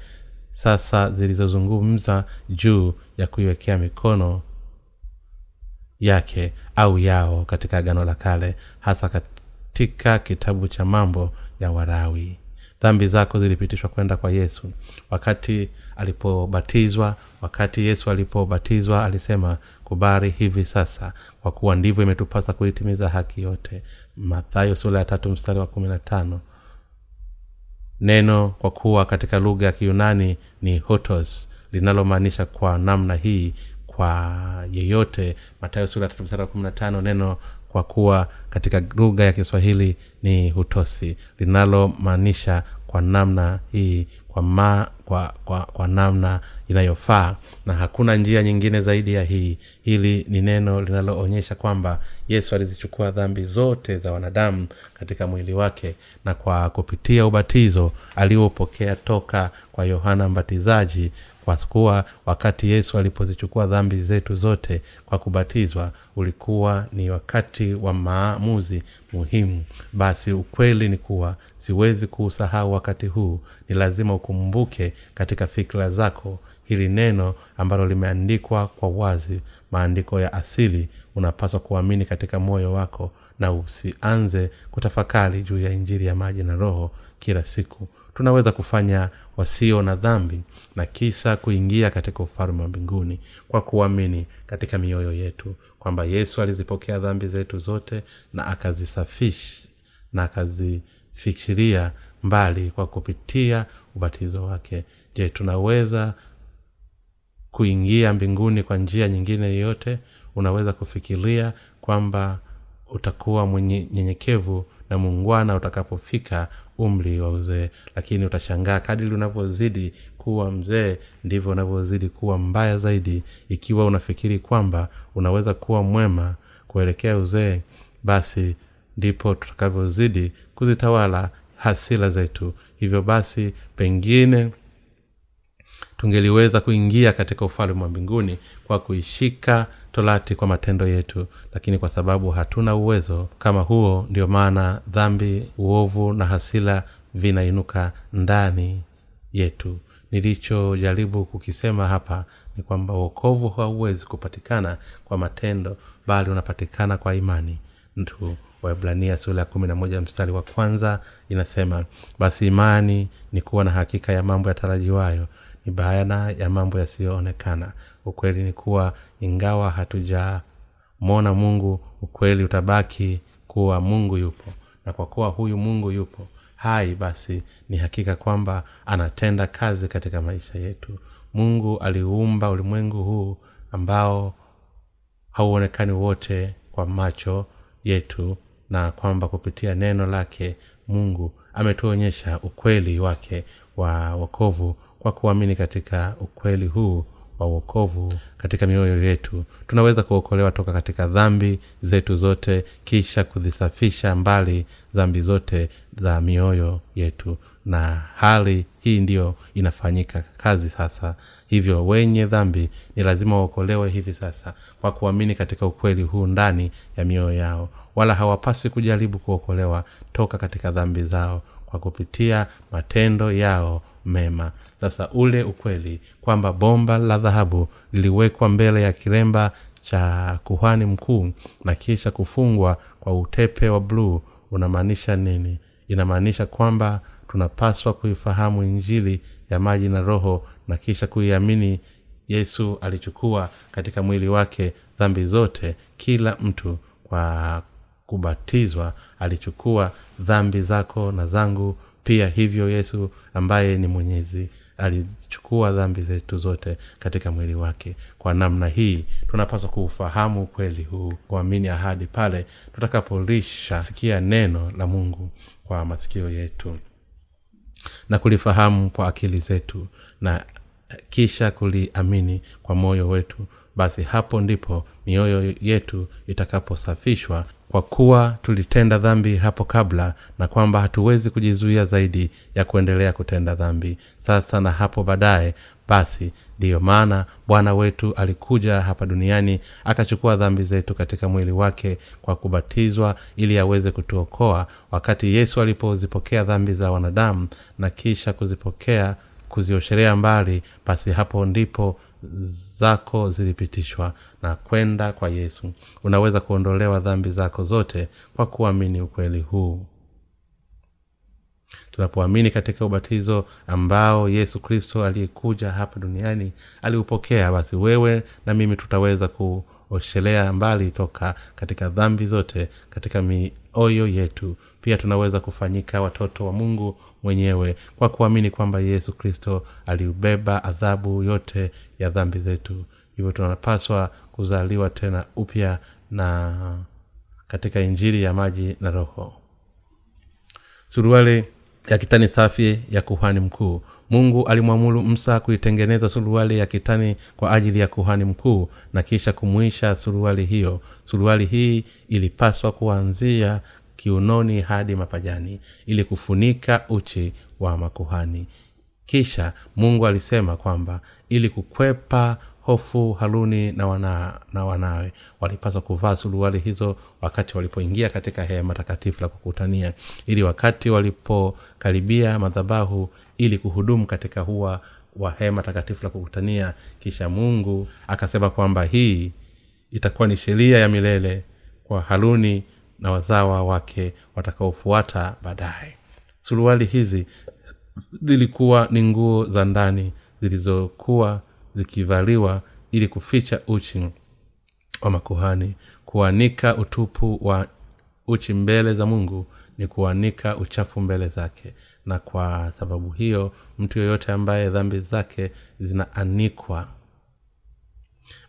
Speaker 1: sasa zilizozungumza juu ya kuiwekea mikono yake au yao katika agano la kale hasa katika kitabu cha mambo ya warawi dhambi zako zilipitishwa kwenda kwa yesu. Wakati alipobatizwa wakati yesu alipobatizwa alisema kubari hivi sasa kwa kuwa ndivyo imetupasa kuitimiza haki yote. Mathayo sura ya tatu mstari wa kumi na tano. Neno kwa kuwa katika lugha ya kiyunani ni hotos linalomaanisha kwa namna hii kwa yeyote. Matayo sura tatu mstari wa kumi na tano neno kwa kuwa katika lugha ya kiswahili ni hutosi linalomaanisha kwa namna hii kwa ma kwa, kwa, kwa namna inayofaa na hakuna njia nyingine zaidi ya hii. Hili ni neno linaloonyesha kwamba yesu alizichukua dhambi zote za wanadamu katika mwili wake na kwa kupitia ubatizo aliopokea toka kwa yohana mbatizaji kwa kuwa wakati yesu alipozichukua dhambi zetu zote kwa kubatizwa ulikuwa ni wakati wa maamuzi muhimu. Basi ukweli ni kuwa siwezi kuusahau wakati huu. Ni lazima ukumbuke katika fikira zako hili neno ambalo limeandikwa kwa wazi. Maandiko ya asili unapaswa kuamini katika moyo wako na usianze kutafakari juu ya injili ya maji na roho kila siku. Tunaweza kufanya wasio na dhambi na kisa kuingia katika ufalme wa mbinguni kwa kuamini katika mioyo yetu kwamba yesu alizipokea dhambi zetu zote na akazisafish na akazifikiria mbali kwa kupitia ubatizo wake. Je tunaweza kuingia mbinguni kwa njia nyingine yoyote? Unaweza kufikiria kwamba utakuwa mwenye nyenyekevu na muungwana utakapofika umri wa uzee. Lakini utashangaa kadili unavyozidi kuwa mzee ndivyo unavyozidi kuwa mbaya zaidi. Ikiwa unafikiri kwamba unaweza kuwa mwema kuelekea uzee basi ndipo tutakavyozidi kuzitawala hasila zetu. Hivyo basi pengine tungeliweza kuingia katika ufalme wa mbinguni kwa kuishika torati kwa matendo yetu lakini kwa sababu hatuna uwezo kama huo ndio maana dhambi uovu na hasila vinainuka ndani yetu. Nilichojaribu kukisema hapa ni kwamba uokovu hauwezi kupatikana kwa matendo bali unapatikana kwa imani. Mtu waibrania sura ya kumi na moja mstari wa kwanza inasema basi imani ni kuwa na hakika ya mambo yatarajiwayo ni bayana ya mambo yasiyoonekana ukweli ni kuwa ingawa hatujamwona mungu ukweli utabaki kuwa mungu yupo. Na kwa kuwa huyu mungu yupo hai basi ni hakika kwamba anatenda kazi katika maisha yetu. Mungu aliumba ulimwengu huu ambao hauonekani wote kwa macho yetu na kwamba kupitia neno lake mungu ametuonyesha ukweli wake wa wokovu kwa kuamini katika ukweli huu wa uokovu katika mioyo yetu. Tunaweza kuokolewa toka katika dhambi zetu zote kisha kuzisafisha mbali dhambi zote za mioyo yetu. Na hali hii ndiyo inafanyika kazi sasa. Hivyo wenye dhambi ni lazima waokolewe hivi sasa kwa kuamini katika ukweli huu ndani ya mioyo yao. Wala hawapaswi kujaribu kuokolewa toka katika dhambi zao kwa kupitia matendo yao mema. Sasa ule ukweli kwamba bomba la dhahabu liliwekwa mbele ya kilemba cha kuhani mkuu na kisha kufungwa kwa utepe wa bluu unamaanisha nini? Inamaanisha kwamba tunapaswa kuifahamu injili ya maji na roho na kisha kuiamini yesu alichukua katika mwili wake dhambi zote. Kila mtu kwa kubatizwa alichukua dhambi zako na zangu pia hivyo yesu ambaye ni mwenyezi alichukua dhambi zetu zote katika mwili wake. Kwa namna hii tunapaswa kuufahamu ukweli huu kuamini ahadi pale tutakapolisha sikia neno la mungu kwa masikio yetu na kulifahamu kwa akili zetu na kisha kuliamini kwa moyo wetu basi hapo ndipo mioyo yetu itakaposafishwa kwa kuwa tulitenda dhambi hapo kabla na kwamba hatuwezi kujizuia zaidi ya kuendelea kutenda dhambi. Sasa na hapo baadaye basi ndiyo maana bwana wetu alikuja hapa duniani akachukua dhambi zetu katika mwili wake kwa kubatizwa ili aweze kutuokoa wakati yesu alipozipokea dhambi za wanadamu na kisha kuzipokea kuziosherea mbali basi hapo ndipo zako zilipitishwa na kwenda kwa yesu. Unaweza kuondolewa dhambi zako zote kwa kuamini ukweli huu. Tunapoamini katika ubatizo ambao yesu kristo aliyekuja hapa duniani aliupokea basi wewe na mimi tutaweza kuoshelea mbali toka katika dhambi zote katika mioyo yetu pia tunaweza kufanyika watoto wa mungu mwenyewe kwa kuamini kwamba yesu kristo aliubeba adhabu yote ya dhambi zetu. Hivyo tunapaswa kuzaliwa tena upya na katika injili ya maji na roho. Suruali ya kitani safi ya kuhani mkuu. Mungu alimwamuru msa kuitengeneza suruali ya kitani kwa ajili ya kuhani mkuu na kisha kumwisha suruali hiyo. Suruali hii ilipaswa kuanzia kiunoni hadi mapajani ili kufunika uchi wa makuhani. Kisha mungu alisema kwamba ili kukwepa hofu haruni na, wana, na wanawe walipaswa kuvaa suruali hizo wakati walipoingia katika hema takatifu la kukutania ili wakati walipokaribia madhabahu ili kuhudumu katika hua wa hema takatifu la kukutania. Kisha mungu akasema kwamba hii itakuwa ni sheria ya milele kwa haruni na wazawa wake watakaofuata baadaye. Suruali hizi zilikuwa ni nguo za ndani zilizokuwa zikivaliwa ili kuficha uchi wa makuhani. Kuanika utupu wa uchi mbele za mungu ni kuanika uchafu mbele zake. Na kwa sababu hiyo mtu yoyote ambaye dhambi zake zinaanikwa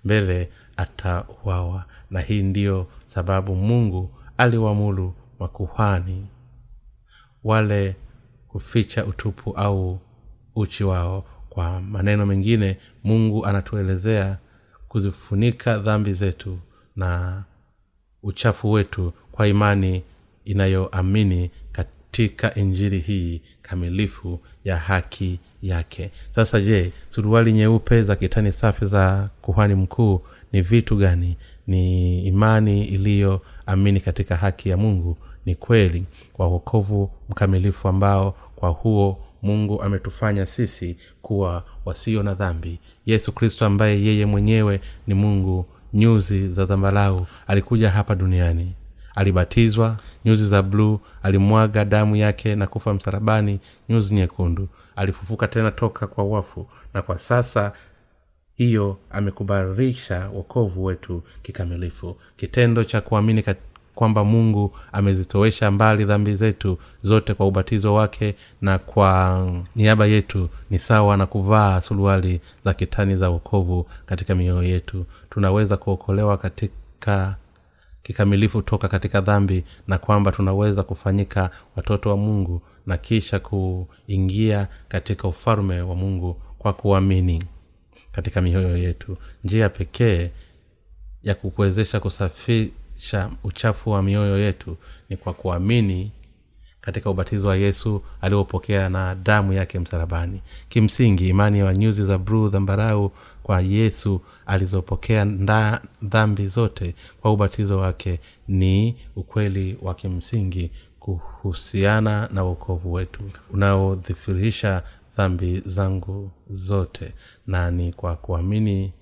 Speaker 1: mbele atauawa. Na hii ndiyo sababu mungu aliwamulu makuhani wale kuficha utupu au uchi wao. Kwa maneno mengine mungu anatuelezea kuzifunika dhambi zetu na uchafu wetu kwa imani inayoamini katika injili hii kamilifu ya haki yake. Sasa je suruali nyeupe za kitani safi za kuhani mkuu ni vitu gani? Ni imani iliyoamini katika haki ya mungu ni kweli kwa wokovu mkamilifu ambao kwa huo mungu ametufanya sisi kuwa wasio na dhambi. Yesu kristo ambaye yeye mwenyewe ni mungu nyuzi za dhambalau alikuja hapa duniani. Alibatizwa nyuzi za bluu alimwaga damu yake na kufa msarabani nyuzi nyekundu. Alifufuka tena toka kwa wafu na kwa sasa hiyo amekubarisha wokovu wetu kikamilifu. Kitendo cha kuamini kwamba mungu amezitowesha mbali dhambi zetu zote kwa ubatizo wake na kwa niaba yetu ni sawa na kuvaa suruali za kitani za wokovu katika mioyo yetu. Tunaweza kuokolewa katika kikamilifu toka katika dhambi na kwamba tunaweza kufanyika watoto wa mungu na kisha kuingia katika ufalme wa mungu kwa kuamini katika mioyo yetu. Njia pekee ya kukuwezesha kusafisha uchafu wa mioyo yetu ni kwa kuamini katika ubatizo wa yesu aliopokea na damu yake msalabani. Kimsingi imani wa nyuzi za bruu dhambarau kwa yesu alizopokea dhambi zote kwa ubatizo wake ni ukweli wa kimsingi kuhusiana na uokovu wetu unaodhifirisha dhambi zangu zote. Na ni kwa kuamini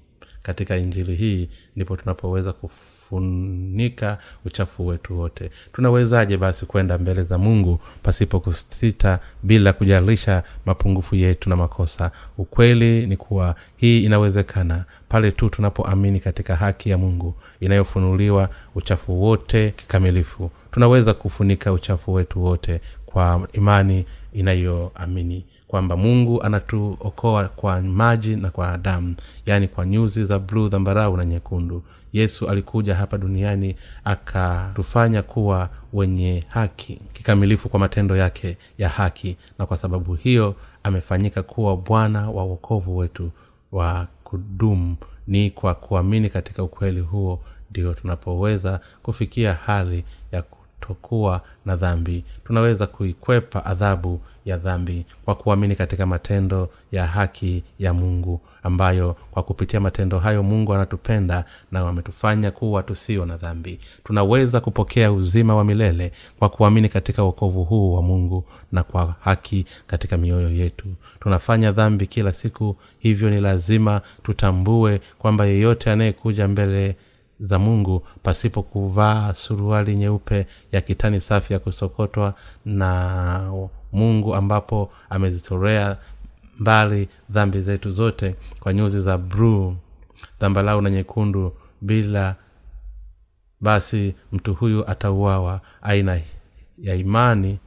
Speaker 1: katika injili hii ndipo tunapoweza kufunika uchafu wetu wote. Tunawezaje basi kwenda mbele za mungu pasipo kusita bila kujalisha mapungufu yetu na makosa? Ukweli ni kuwa hii inawezekana pale tu tunapoamini katika haki ya mungu inayofunuliwa uchafu wote kikamilifu. Tunaweza kufunika uchafu wetu wote kwa imani inayoamini kwamba mungu anatuokoa kwa maji na kwa damu yaani kwa nyuzi za bluu dhambarau na nyekundu. Yesu alikuja hapa duniani akatufanya kuwa wenye haki kikamilifu kwa matendo yake ya haki na kwa sababu hiyo amefanyika kuwa bwana wa uokovu wetu wa kudumu. Ni kwa kuamini katika ukweli huo ndio tunapoweza kufikia hali ya kutokuwa na dhambi. Tunaweza kuikwepa adhabu ya dhambi kwa kuamini katika matendo ya haki ya mungu ambayo kwa kupitia matendo hayo mungu anatupenda na ametufanya kuwa tusio na dhambi. Tunaweza kupokea uzima wa milele kwa kuamini katika uokovu huu wa mungu na kwa haki katika mioyo yetu. Tunafanya dhambi kila siku hivyo ni lazima tutambue kwamba yeyote anayekuja mbele za mungu pasipo kuvaa suruali nyeupe ya kitani safi ya kusokotwa na mungu ambapo amezitorea mbali dhambi zetu zote kwa nyuzi za bruu dhambalau na nyekundu bila basi mtu huyu atauawa. Aina ya imani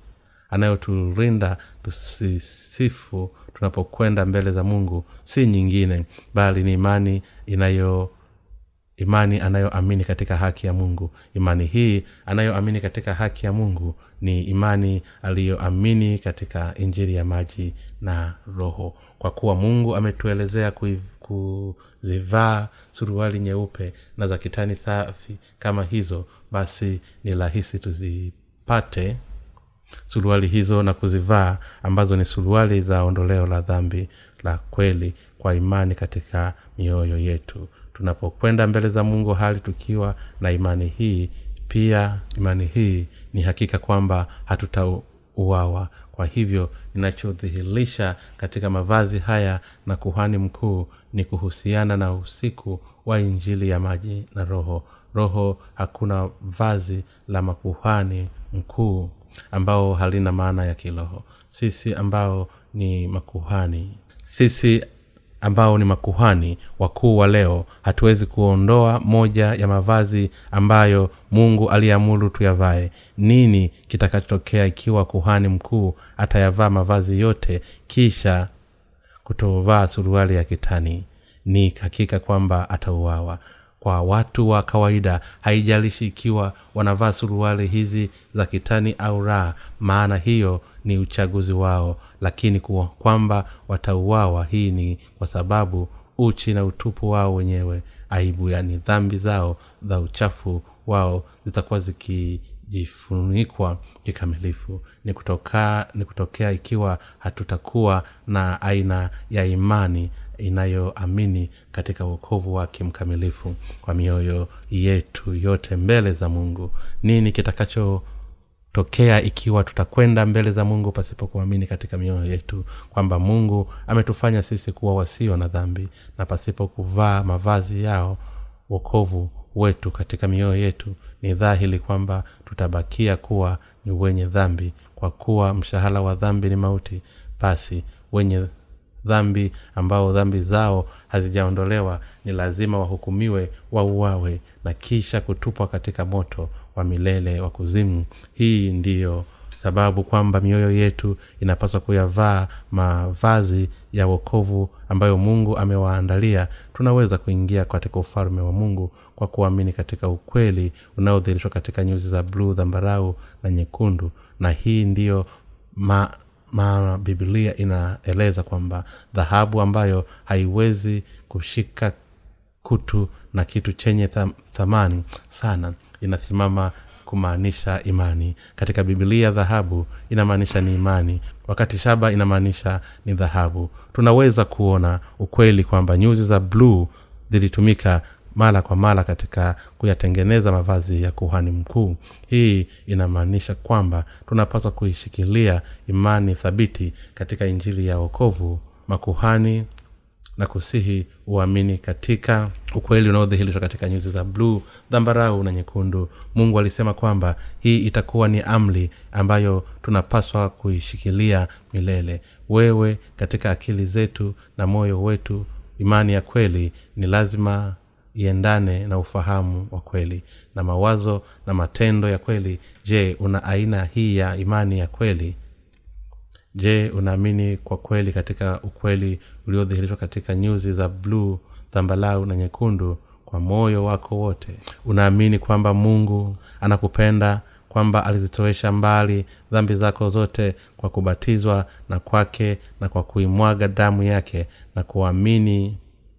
Speaker 1: anayoturinda tusisifu tunapokwenda mbele za mungu si nyingine bali ni imani inayo imani anayoamini katika haki ya mungu. Imani hii anayoamini katika haki ya mungu ni imani aliyoamini katika injiri ya maji na roho. Kwa kuwa mungu ametuelezea kuzivaa suruali nyeupe na za kitani safi kama hizo basi ni rahisi tuzipate suruali hizo na kuzivaa ambazo ni suruali za ondoleo la dhambi la kweli kwa imani katika mioyo yetu tunapokwenda mbele za mungu hali tukiwa na imani hii pia imani hii ni hakika kwamba hatutauawa. Kwa hivyo ninachodhihirisha katika mavazi haya na kuhani mkuu ni kuhusiana na usiku wa injili ya maji na roho. Roho hakuna vazi la makuhani mkuu ambao halina maana ya kiroho. Sisi ambao ni makuhani. Sisi ambao ni makuhani wakuu wa leo. Hatuwezi kuondoa moja ya mavazi ambayo mungu aliamuru tuyavae. Nini kitakachotokea ikiwa kuhani mkuu atayavaa mavazi yote kisha kutovaa suruali ya kitani? Ni hakika kwamba atauawa kwa watu wa kawaida. Haijalishi ikiwa wanavaa suruali hizi za kitani au raha maana hiyo ni uchaguzi wao. Lakini kuwa kwamba watauawa hii ni kwa sababu uchi na utupu wao wenyewe aibu yani dhambi zao za uchafu wao zitakuwa zikijifunikwa kikamilifu. Ni kutoka ni kutokea ikiwa hatutakuwa na aina ya imani inayoamini katika uokovu wake mkamilifu kwa mioyo yetu yote mbele za mungu. Nini kitakachotokea ikiwa tutakwenda mbele za mungu pasipokuamini katika mioyo yetu kwamba mungu ametufanya sisi kuwa wasio na dhambi na pasipo kuvaa mavazi yao wokovu wetu katika mioyo yetu ni dhahiri kwamba tutabakia kuwa ni wenye dhambi. Kwa kuwa mshahara wa dhambi ni mauti basi wenye dhambi ambao dhambi zao hazijaondolewa ni lazima wahukumiwe wauawe na kisha kutupwa katika moto wa milele wa kuzimu. Hii ndiyo sababu kwamba mioyo yetu inapaswa kuyavaa mavazi ya wokovu ambayo mungu amewaandalia. Tunaweza kuingia katika ufalme wa mungu kwa kuamini katika ukweli unaodhirishwa katika nyuzi za bluu dhambarau na nyekundu. Na hii ndiyo ma maana bibilia inaeleza kwamba dhahabu ambayo haiwezi kushika kutu na kitu chenye thamani sana inasimama kumaanisha imani. Katika bibilia dhahabu inamaanisha ni imani. Wakati shaba inamaanisha ni dhahabu. Tunaweza kuona ukweli kwamba nyuzi za bluu zilitumika mara kwa mara katika kuyatengeneza mavazi ya kuhani mkuu. Hii inamaanisha kwamba tunapaswa kuishikilia imani thabiti katika injili ya okovu makuhani na kusihi uamini katika ukweli unaodhihirishwa katika nyuzi za bluu dhambarau na nyekundu. Mungu alisema kwamba hii itakuwa ni amri ambayo tunapaswa kuishikilia milele. Wewe katika akili zetu na moyo wetu imani ya kweli ni lazima iendane na ufahamu wa kweli na mawazo na matendo ya kweli. Je una aina hii ya imani ya kweli? Je unaamini kwa kweli katika ukweli uliodhihirishwa katika nyuzi za bluu dhambalau na nyekundu kwa moyo wako wote? Unaamini kwamba mungu anakupenda kwamba alizitowesha mbali dhambi zako zote kwa kubatizwa na kwake na kwa kuimwaga damu yake na kuamini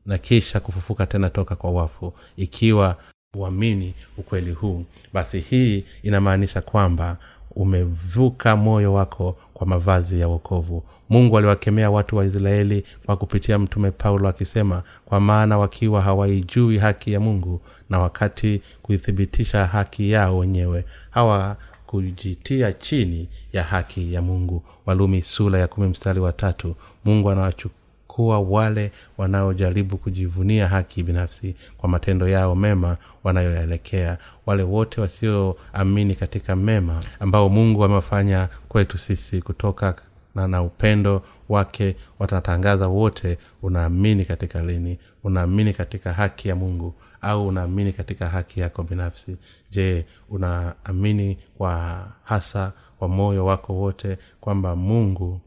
Speaker 1: na kisha kufufuka tena toka kwa wafu ikiwa uamini ukweli huu. Basi hii inamaanisha kwamba umevuka moyo wako kwa mavazi ya wokovu. Mungu aliwakemea watu wa israeli kwa kupitia mtume paulo akisema kwa maana wakiwa hawaijui haki ya mungu na wakati kuithibitisha haki yao wenyewe hawa kujitia chini ya haki ya mungu. Walumi sula ya kumi mstari wa tatu. Mungu anawachukua kuwa wale wanaojaribu kujivunia haki binafsi kwa matendo yao mema wanayoelekea wale wote wasioamini katika mema ambao mungu amewafanya kwetu sisi kutoka na na upendo wake watatangaza wote unaamini katika lini? Unaamini katika haki ya mungu au unaamini katika haki yako binafsi? Je unaamini kwa hasa kwa moyo wako wote kwamba mungu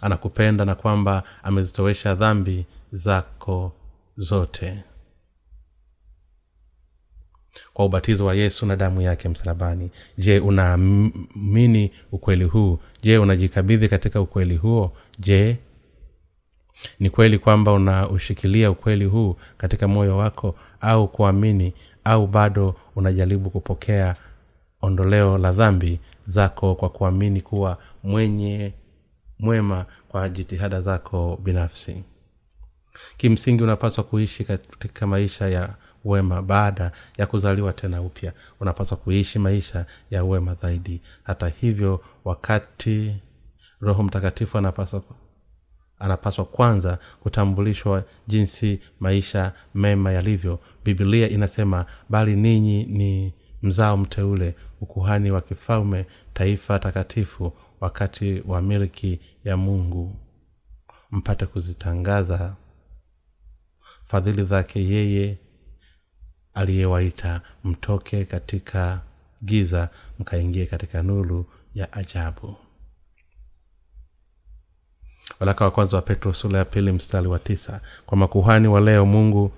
Speaker 1: anakupenda na kwamba amezitowesha dhambi zako zote. Kwa ubatizo wa yesu na damu yake msalabani. Je unaamini ukweli huu? Je unajikabidhi katika ukweli huo? Je ni kweli kwamba unaushikilia ukweli huu katika moyo wako au kuamini au bado unajaribu kupokea ondoleo la dhambi zako kwa kuamini kuwa mwenye mwema kwa jitihada zako binafsi. Kimsingi unapaswa kuishi katika maisha ya wema. Baada ya kuzaliwa tena upya unapaswa kuishi maisha ya wema zaidi. Hata hivyo wakati roho mtakatifu anapaswa anapaswa kwanza kutambulishwa jinsi maisha mema yalivyo. Bibilia inasema bali ninyi ni mzao mteule ukuhani wa kifalme taifa takatifu wakati wa milki ya mungu mpate kuzitangaza fadhili zake yeye aliyewaita mtoke katika giza mkaingie katika nuru ya ajabu. Waraka wa kwanza wa petro sura ya pili mstari wa tisa. Kwa makuhani wa leo mungu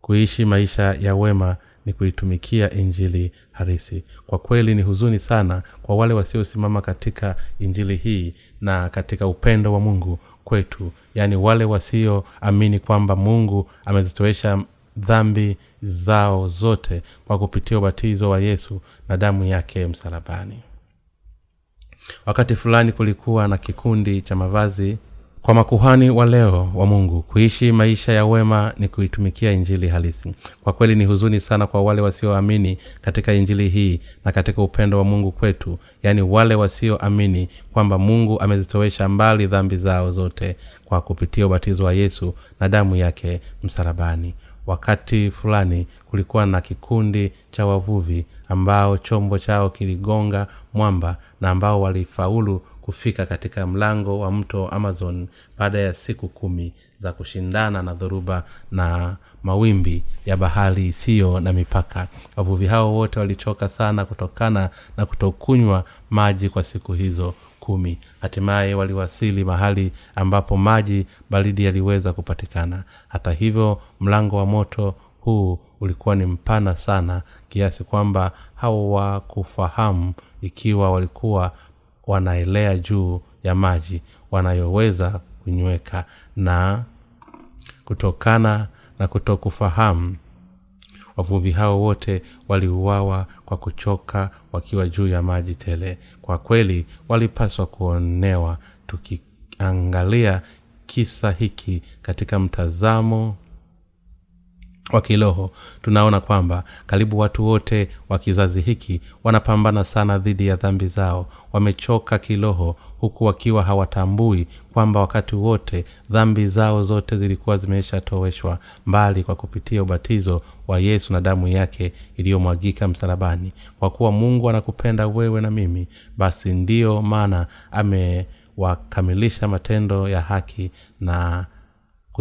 Speaker 1: kuishi maisha ya wema ni kuitumikia injili harisi. Kwa kweli ni huzuni sana kwa wale wasiosimama katika injili hii na katika upendo wa mungu kwetu. Yaani wale wasioamini kwamba mungu amezitowesha dhambi zao zote kwa kupitia ubatizo wa yesu na damu yake msalabani. Wakati fulani kulikuwa na kikundi cha mavazi kwa makuhani wa leo wa mungu kuishi maisha ya wema ni kuitumikia injili halisi. Kwa kweli ni huzuni sana kwa wale wasioamini katika injili hii na katika upendo wa mungu kwetu yaani wale wasioamini kwamba mungu amezitowesha mbali dhambi zao zote kwa kupitia ubatizo wa yesu na damu yake msalabani. Wakati fulani kulikuwa na kikundi cha wavuvi ambao chombo chao kiligonga mwamba na ambao walifaulu kufika katika mlango wa mto amazon baada ya siku kumi za kushindana na dhoruba na mawimbi ya bahari isiyo na mipaka. Wavuvi hao wote walichoka sana kutokana na kutokunywa maji kwa siku hizo kumi. Hatimaye waliwasili mahali ambapo maji baridi yaliweza kupatikana. Hata hivyo mlango wa moto huu ulikuwa ni mpana sana kiasi kwamba hawakufahamu ikiwa walikuwa wanaelea juu ya maji wanayoweza kunyweka na kutokana na kutokufahamu. Wavuvi hao wote waliuawa kwa kuchoka wakiwa juu ya maji tele. Kwa kweli walipaswa kuonewa tukiangalia kisa hiki katika mtazamo wa kiroho tunaona kwamba karibu watu wote wa kizazi hiki wanapambana sana dhidi ya dhambi zao. Wamechoka kiroho huku wakiwa hawatambui kwamba wakati wote dhambi zao zote zilikuwa zimeshatoweshwa mbali kwa kupitia ubatizo wa yesu na damu yake iliyomwagika msalabani. Kwa kuwa mungu anakupenda wewe na mimi basi ndiyo maana amewakamilisha matendo ya haki na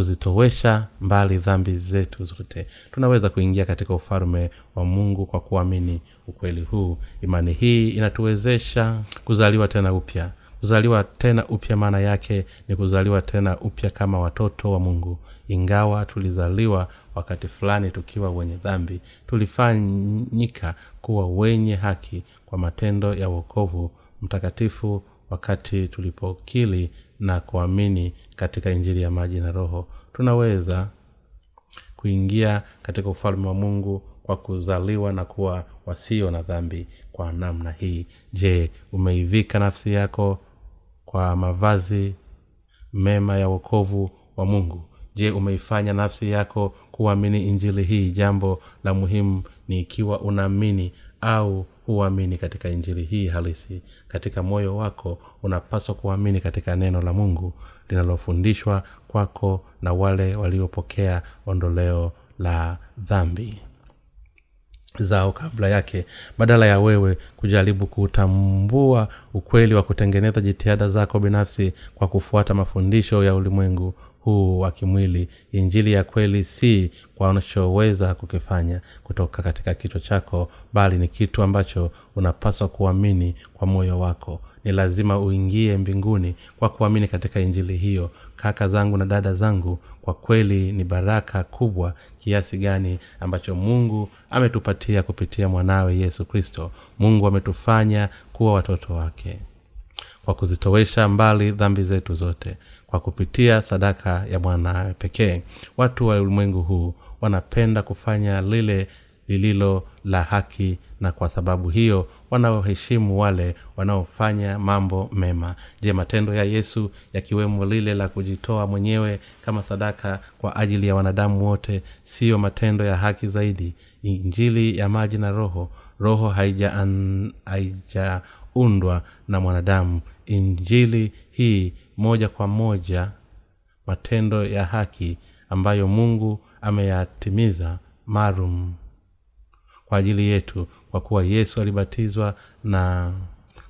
Speaker 1: kuzitowesha mbali dhambi zetu zote. Tunaweza kuingia katika ufalme wa mungu kwa kuamini ukweli huu. Imani hii inatuwezesha kuzaliwa tena upya. Kuzaliwa tena upya maana yake ni kuzaliwa tena upya kama watoto wa mungu. Ingawa tulizaliwa wakati fulani tukiwa wenye dhambi tulifanyika kuwa wenye haki kwa matendo ya uokovu mtakatifu wakati tulipokili na kuamini katika injili ya maji na roho. Tunaweza kuingia katika ufalme wa mungu kwa kuzaliwa na kuwa wasio na dhambi kwa namna hii. Je umeivika nafsi yako kwa mavazi mema ya wokovu wa mungu? Je umeifanya nafsi yako kuamini injili hii? Jambo la muhimu ni ikiwa unaamini au huamini katika injili hii halisi. Katika moyo wako unapaswa kuamini katika neno la mungu linalofundishwa kwako na wale waliopokea ondoleo la dhambi. Zao kabla yake badala ya wewe kujaribu kutambua ukweli wa kutengeneza jitihada zako binafsi kwa kufuata mafundisho ya ulimwengu huu wa kimwili. Injili ya kweli si kwa unachoweza kukifanya kutoka katika kichwa chako bali ni kitu ambacho unapaswa kuamini kwa moyo wako. Ni lazima uingie mbinguni kwa kuamini katika injili hiyo. Kaka zangu na dada zangu kwa kweli ni baraka kubwa kiasi gani ambacho mungu ametupatia kupitia mwanawe yesu kristo. Mungu ametufanya kuwa watoto wake kwa kuzitowesha mbali dhambi zetu zote kwa kupitia sadaka ya mwanawe pekee. Watu wa ulimwengu huu wanapenda kufanya lile lililo la haki na kwa sababu hiyo wanaoheshimu wale wanaofanya mambo mema. Je matendo ya yesu yakiwemo lile la kujitoa mwenyewe kama sadaka kwa ajili ya wanadamu wote siyo matendo ya haki zaidi? Injili ya maji na roho. Roho haijaundwa haija na mwanadamu. Injili hii moja kwa moja matendo ya haki ambayo mungu ameyatimiza maalum kwa ajili yetu kwa kuwa yesu alibatizwa na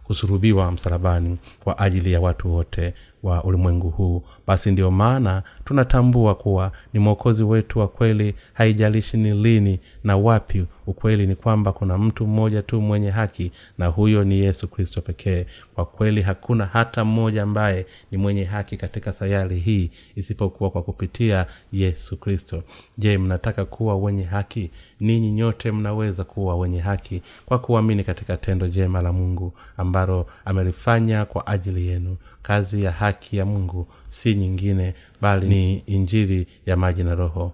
Speaker 1: kusurubiwa msalabani kwa ajili ya watu wote wa ulimwengu huu. Basi ndiyo maana tunatambua kuwa ni mwokozi wetu wa kweli haijalishi ni lini na wapi ukweli ni kwamba kuna mtu mmoja tu mwenye haki na huyo ni yesu kristo pekee. Kwa kweli hakuna hata mmoja ambaye ni mwenye haki katika sayari hii isipokuwa kwa kupitia yesu kristo. Je mnataka kuwa wenye haki? Ninyi nyote mnaweza kuwa wenye haki kwa kuamini katika tendo jema la mungu ambalo amelifanya kwa ajili yenu. Kazi ya haki ya mungu si nyingine bali ni injili ya maji na roho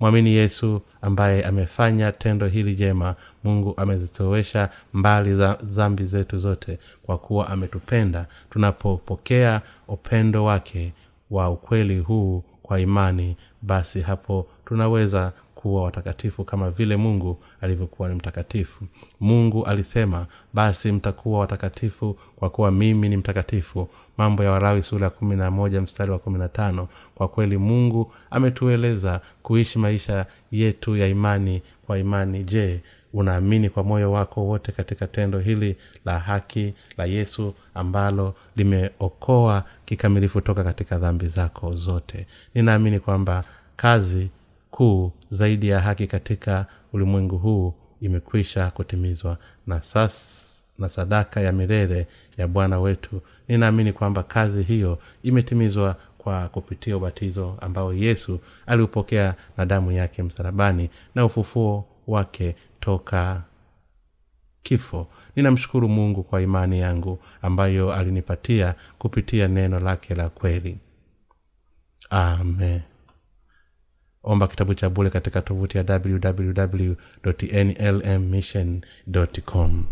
Speaker 1: mwamini yesu ambaye amefanya tendo hili jema mungu amezitowesha mbali za dhambi zetu zote kwa kuwa ametupenda. Tunapopokea upendo wake wa ukweli huu kwa imani basi hapo tunaweza kuwa watakatifu kama vile mungu alivyokuwa ni mtakatifu. Mungu alisema basi mtakuwa watakatifu kwa kuwa mimi ni mtakatifu. Mambo ya warawi sura ya kumi na moja mstari wa kumi na tano. Kwa kweli mungu ametueleza kuishi maisha yetu ya imani kwa imani. Je unaamini kwa moyo wako wote katika tendo hili la haki la yesu ambalo limeokoa kikamilifu toka katika dhambi zako zote? Ninaamini kwamba kazi kuu zaidi ya haki katika ulimwengu huu imekwisha kutimizwa. Na sas, na sadaka ya milele ya bwana wetu. Ninaamini kwamba kazi hiyo imetimizwa kwa kupitia ubatizo ambao yesu aliupokea na damu yake msalabani na ufufuo wake toka kifo. Ninamshukuru mungu kwa imani yangu ambayo alinipatia kupitia neno lake la kweli. Amen omba kitabu cha bule katika tovuti ya www nlmmission com.